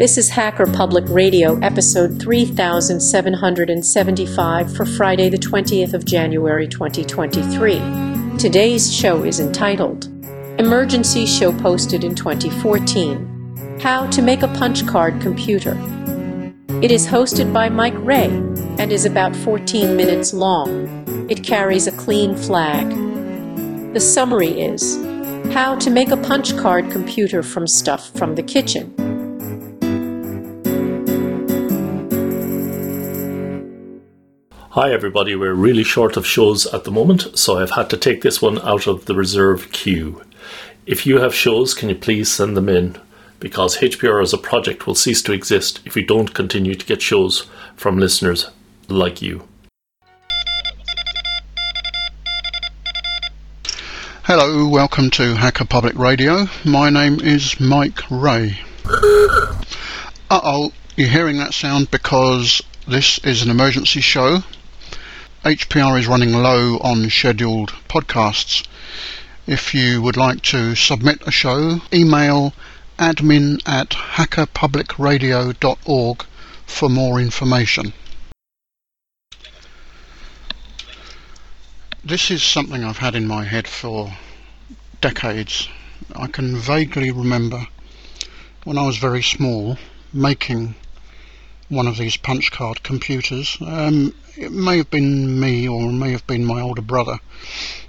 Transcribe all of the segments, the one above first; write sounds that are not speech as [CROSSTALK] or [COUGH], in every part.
This is Hacker Public Radio, episode 3775 for Friday, the 20th of January 2023. Today's show is entitled Emergency Show Posted in 2014 How to Make a Punch Card Computer. It is hosted by Mike Ray and is about 14 minutes long. It carries a clean flag. The summary is How to Make a Punch Card Computer from Stuff from the Kitchen. Hi, everybody. We're really short of shows at the moment, so I've had to take this one out of the reserve queue. If you have shows, can you please send them in? Because HPR as a project will cease to exist if we don't continue to get shows from listeners like you. Hello, welcome to Hacker Public Radio. My name is Mike Ray. Uh oh, you're hearing that sound because this is an emergency show HPR is running low on scheduled podcasts. If you would like to submit a show, email admin at hackerpublicradio.org for more information. This is something I've had in my head for decades. I can vaguely remember when I was very small making one of these punch card computers. Um, it may have been me or may have been my older brother.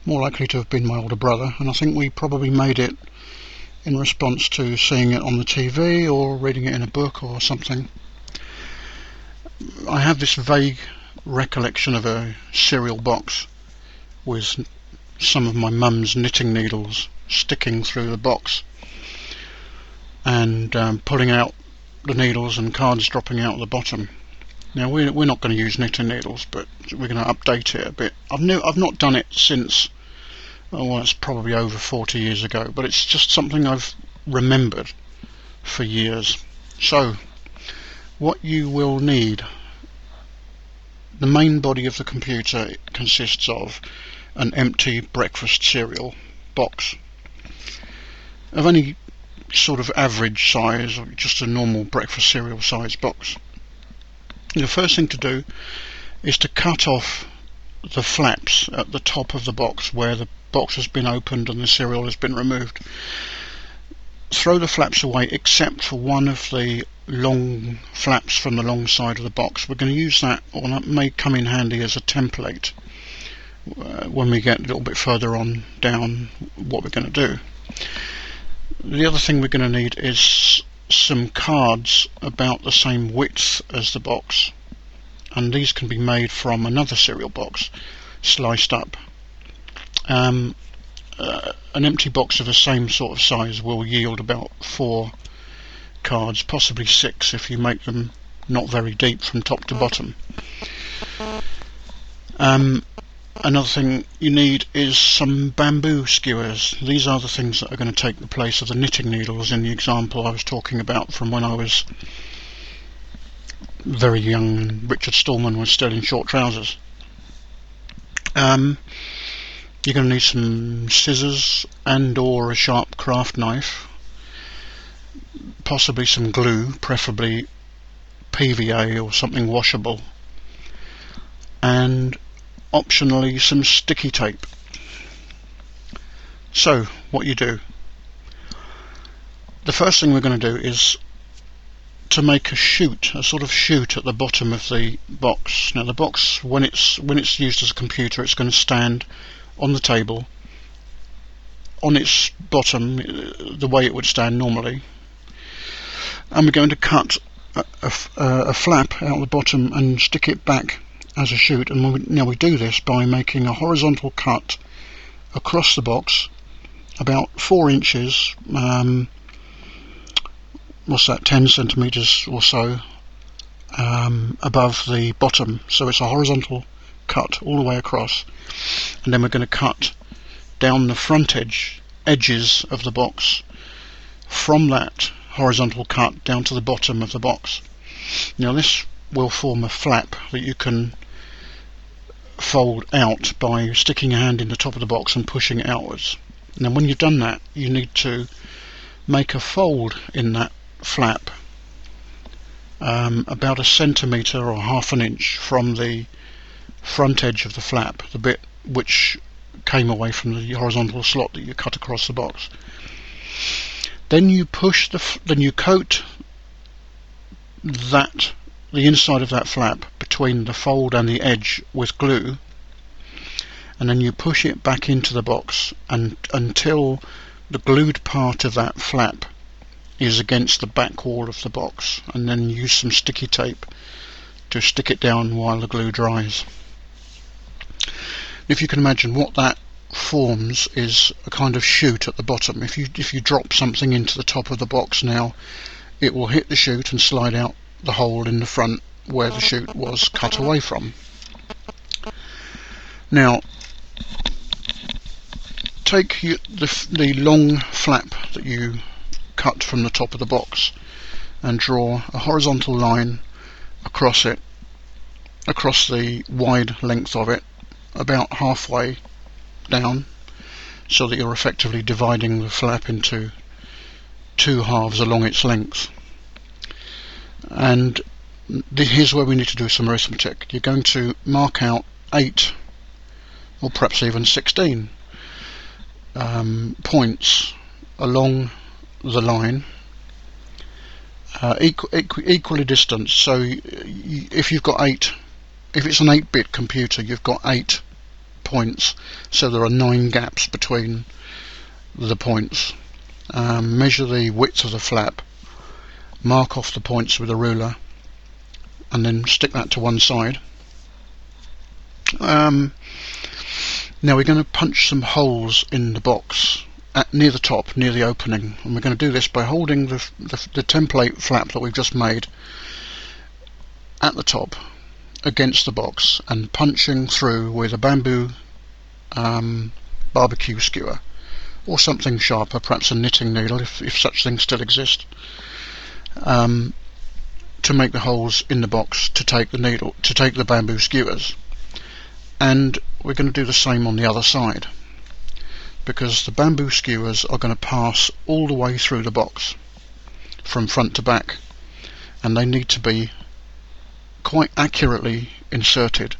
More likely to have been my older brother, and I think we probably made it in response to seeing it on the TV or reading it in a book or something. I have this vague recollection of a cereal box with some of my mum's knitting needles sticking through the box and um, pulling out the needles and cards dropping out of the bottom. Now we're, we're not going to use knitting needles, but we're going to update it a bit. I've no, I've not done it since, oh, well, it's probably over 40 years ago, but it's just something I've remembered for years. So, what you will need, the main body of the computer consists of an empty breakfast cereal box of any sort of average size, just a normal breakfast cereal size box. The first thing to do is to cut off the flaps at the top of the box where the box has been opened and the cereal has been removed. Throw the flaps away except for one of the long flaps from the long side of the box. We're going to use that, or that may come in handy as a template uh, when we get a little bit further on down what we're going to do. The other thing we're going to need is some cards about the same width as the box and these can be made from another cereal box sliced up. Um, uh, an empty box of the same sort of size will yield about four cards, possibly six if you make them not very deep from top to bottom. Um, Another thing you need is some bamboo skewers. These are the things that are going to take the place of the knitting needles in the example I was talking about from when I was very young and Richard Stallman was still in short trousers. Um, you're going to need some scissors and or a sharp craft knife, possibly some glue, preferably PVA or something washable, and optionally some sticky tape. So what you do, the first thing we're going to do is to make a chute, a sort of chute at the bottom of the box. Now the box, when it's when it's used as a computer, it's going to stand on the table on its bottom, uh, the way it would stand normally, and we're going to cut a, a, uh, a flap out the bottom and stick it back as a chute and we, now we do this by making a horizontal cut across the box about four inches um, what's that 10 centimeters or so um, above the bottom. So it's a horizontal cut all the way across and then we're going to cut down the front edge edges of the box from that horizontal cut down to the bottom of the box. Now this will form a flap that you can fold out by sticking your hand in the top of the box and pushing outwards. Now when you've done that you need to make a fold in that flap um, about a centimetre or half an inch from the front edge of the flap, the bit which came away from the horizontal slot that you cut across the box. Then you push the, then you coat that, the inside of that flap between the fold and the edge with glue and then you push it back into the box and until the glued part of that flap is against the back wall of the box and then use some sticky tape to stick it down while the glue dries. If you can imagine what that forms is a kind of chute at the bottom. If you if you drop something into the top of the box now, it will hit the chute and slide out the hole in the front where the chute was cut away from. Now, take the, the long flap that you cut from the top of the box and draw a horizontal line across it, across the wide length of it, about halfway down, so that you're effectively dividing the flap into two halves along its length. And here's where we need to do some arithmetic. You're going to mark out 8 or perhaps even 16 um, points along the line uh, equal, equal, equally distanced. So if you've got eight, if it's an 8-bit computer, you've got eight points. So there are nine gaps between the points. Um, measure the width of the flap, mark off the points with a ruler, and then stick that to one side. Um, now we're going to punch some holes in the box at, near the top, near the opening, and we're going to do this by holding the, the, the template flap that we've just made at the top against the box and punching through with a bamboo um, barbecue skewer or something sharper, perhaps a knitting needle if, if such things still exist, um, to make the holes in the box to take the needle, to take the bamboo skewers. And we're going to do the same on the other side because the bamboo skewers are going to pass all the way through the box from front to back and they need to be quite accurately inserted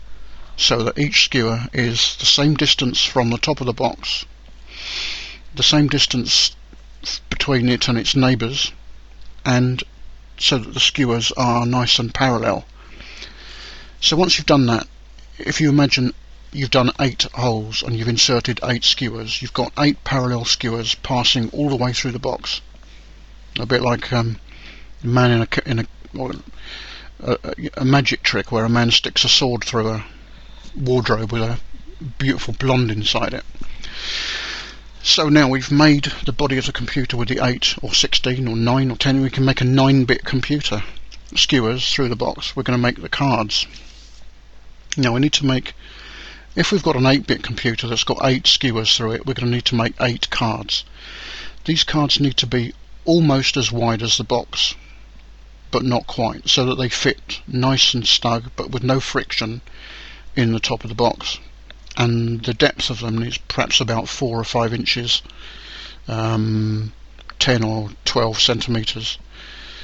so that each skewer is the same distance from the top of the box the same distance between it and its neighbours and so that the skewers are nice and parallel so once you've done that if you imagine you've done eight holes and you've inserted eight skewers. You've got eight parallel skewers passing all the way through the box. A bit like um, a man in a, in a, a, a magic trick where a man sticks a sword through a wardrobe with a beautiful blonde inside it. So now we've made the body of the computer with the 8 or 16 or 9 or 10. We can make a 9-bit computer. Skewers through the box. We're going to make the cards. Now we need to make if we've got an 8-bit computer that's got 8 skewers through it, we're going to need to make 8 cards. These cards need to be almost as wide as the box, but not quite, so that they fit nice and snug, but with no friction in the top of the box. And the depth of them is perhaps about 4 or 5 inches, um, 10 or 12 centimetres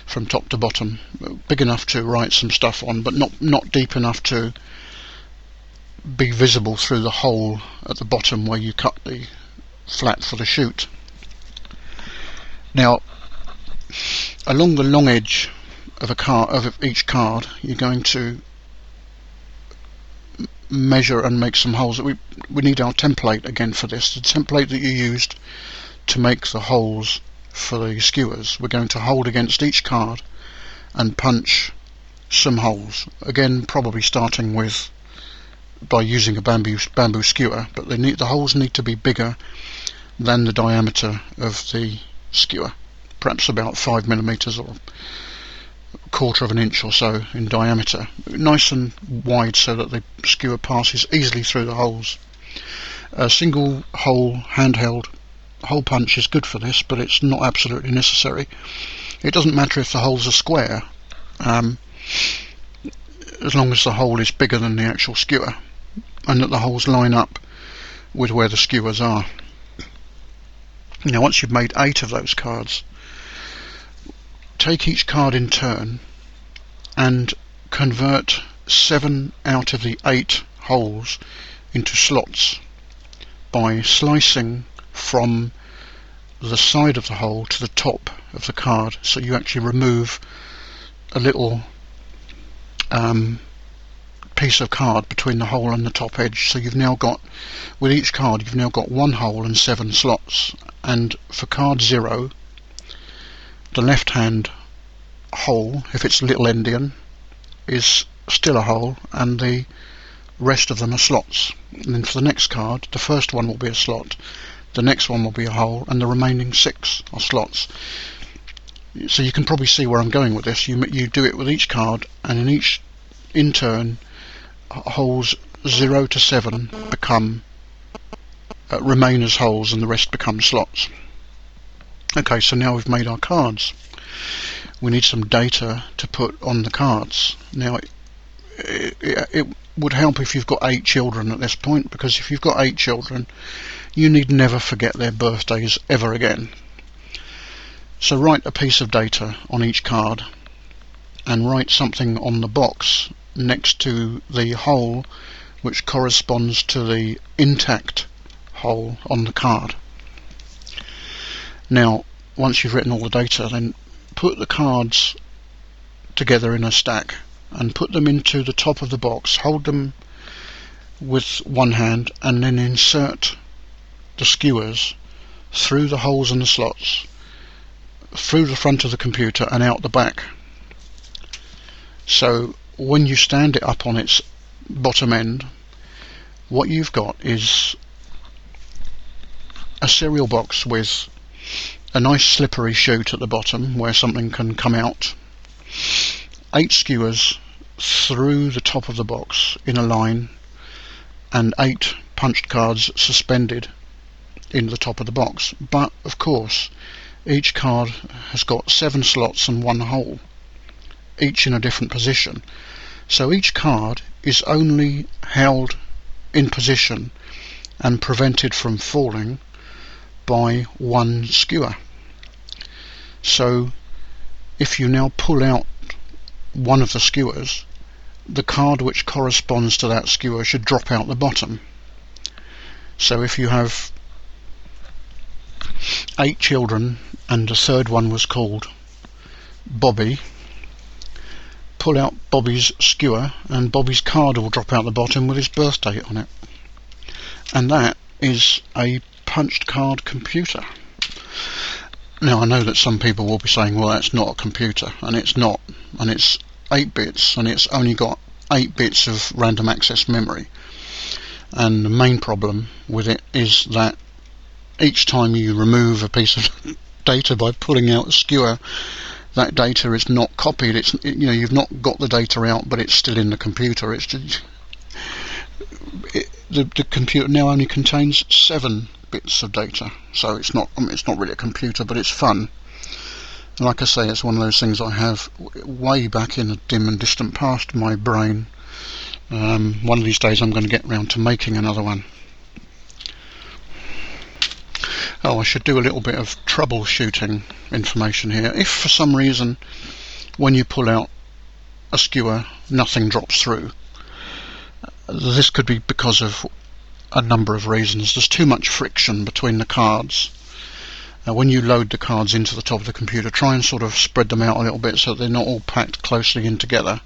from top to bottom. Big enough to write some stuff on, but not, not deep enough to be visible through the hole at the bottom where you cut the flat for the chute. Now, along the long edge of a card of each card, you're going to measure and make some holes. We we need our template again for this. The template that you used to make the holes for the skewers. We're going to hold against each card and punch some holes. Again, probably starting with by using a bamboo bamboo skewer, but they need, the holes need to be bigger than the diameter of the skewer, perhaps about five millimeters or quarter of an inch or so in diameter, nice and wide so that the skewer passes easily through the holes. A single hole handheld hole punch is good for this, but it's not absolutely necessary. It doesn't matter if the holes are square. Um, as long as the hole is bigger than the actual skewer and that the holes line up with where the skewers are. Now once you've made eight of those cards, take each card in turn and convert seven out of the eight holes into slots by slicing from the side of the hole to the top of the card. So you actually remove a little um, piece of card between the hole and the top edge. So you've now got with each card you've now got one hole and seven slots. And for card zero the left hand hole if it's little endian is still a hole and the rest of them are slots. And then for the next card the first one will be a slot the next one will be a hole and the remaining six are slots. So you can probably see where I'm going with this. You, you do it with each card and in each in turn holes 0 to 7 become uh, remain as holes and the rest become slots okay so now we've made our cards. We need some data to put on the cards. Now it, it, it would help if you've got eight children at this point because if you've got eight children you need never forget their birthdays ever again. So write a piece of data on each card and write something on the box next to the hole which corresponds to the intact hole on the card. Now, once you've written all the data, then put the cards together in a stack and put them into the top of the box. Hold them with one hand and then insert the skewers through the holes in the slots, through the front of the computer and out the back. So when you stand it up on its bottom end, what you've got is a cereal box with a nice slippery chute at the bottom where something can come out, eight skewers through the top of the box in a line, and eight punched cards suspended in the top of the box. But of course, each card has got seven slots and one hole, each in a different position. So each card is only held in position and prevented from falling by one skewer. So if you now pull out one of the skewers, the card which corresponds to that skewer should drop out the bottom. So if you have eight children and the third one was called Bobby, pull out Bobby's skewer and Bobby's card will drop out the bottom with his birth date on it. And that is a punched card computer. Now I know that some people will be saying, well that's not a computer, and it's not, and it's 8 bits, and it's only got 8 bits of random access memory. And the main problem with it is that each time you remove a piece of [LAUGHS] data by pulling out a skewer, that data is not copied. It's you know you've not got the data out, but it's still in the computer. It's just, it, the the computer now only contains seven bits of data, so it's not I mean, it's not really a computer, but it's fun. like I say, it's one of those things I have way back in the dim and distant past my brain. Um, one of these days, I'm going to get round to making another one. Oh, I should do a little bit of troubleshooting information here. If for some reason when you pull out a skewer nothing drops through, this could be because of a number of reasons. There's too much friction between the cards. Now, when you load the cards into the top of the computer, try and sort of spread them out a little bit so they're not all packed closely in together.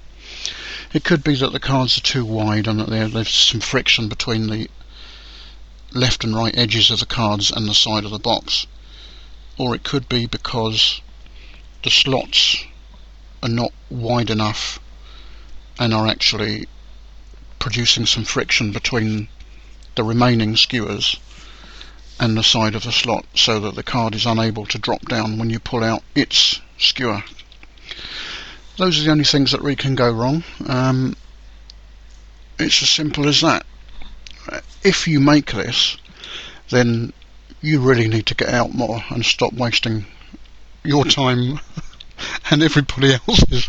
It could be that the cards are too wide and that there's some friction between the left and right edges of the cards and the side of the box. Or it could be because the slots are not wide enough and are actually producing some friction between the remaining skewers and the side of the slot so that the card is unable to drop down when you pull out its skewer. Those are the only things that really can go wrong. Um, it's as simple as that if you make this, then you really need to get out more and stop wasting your time [LAUGHS] and everybody else's.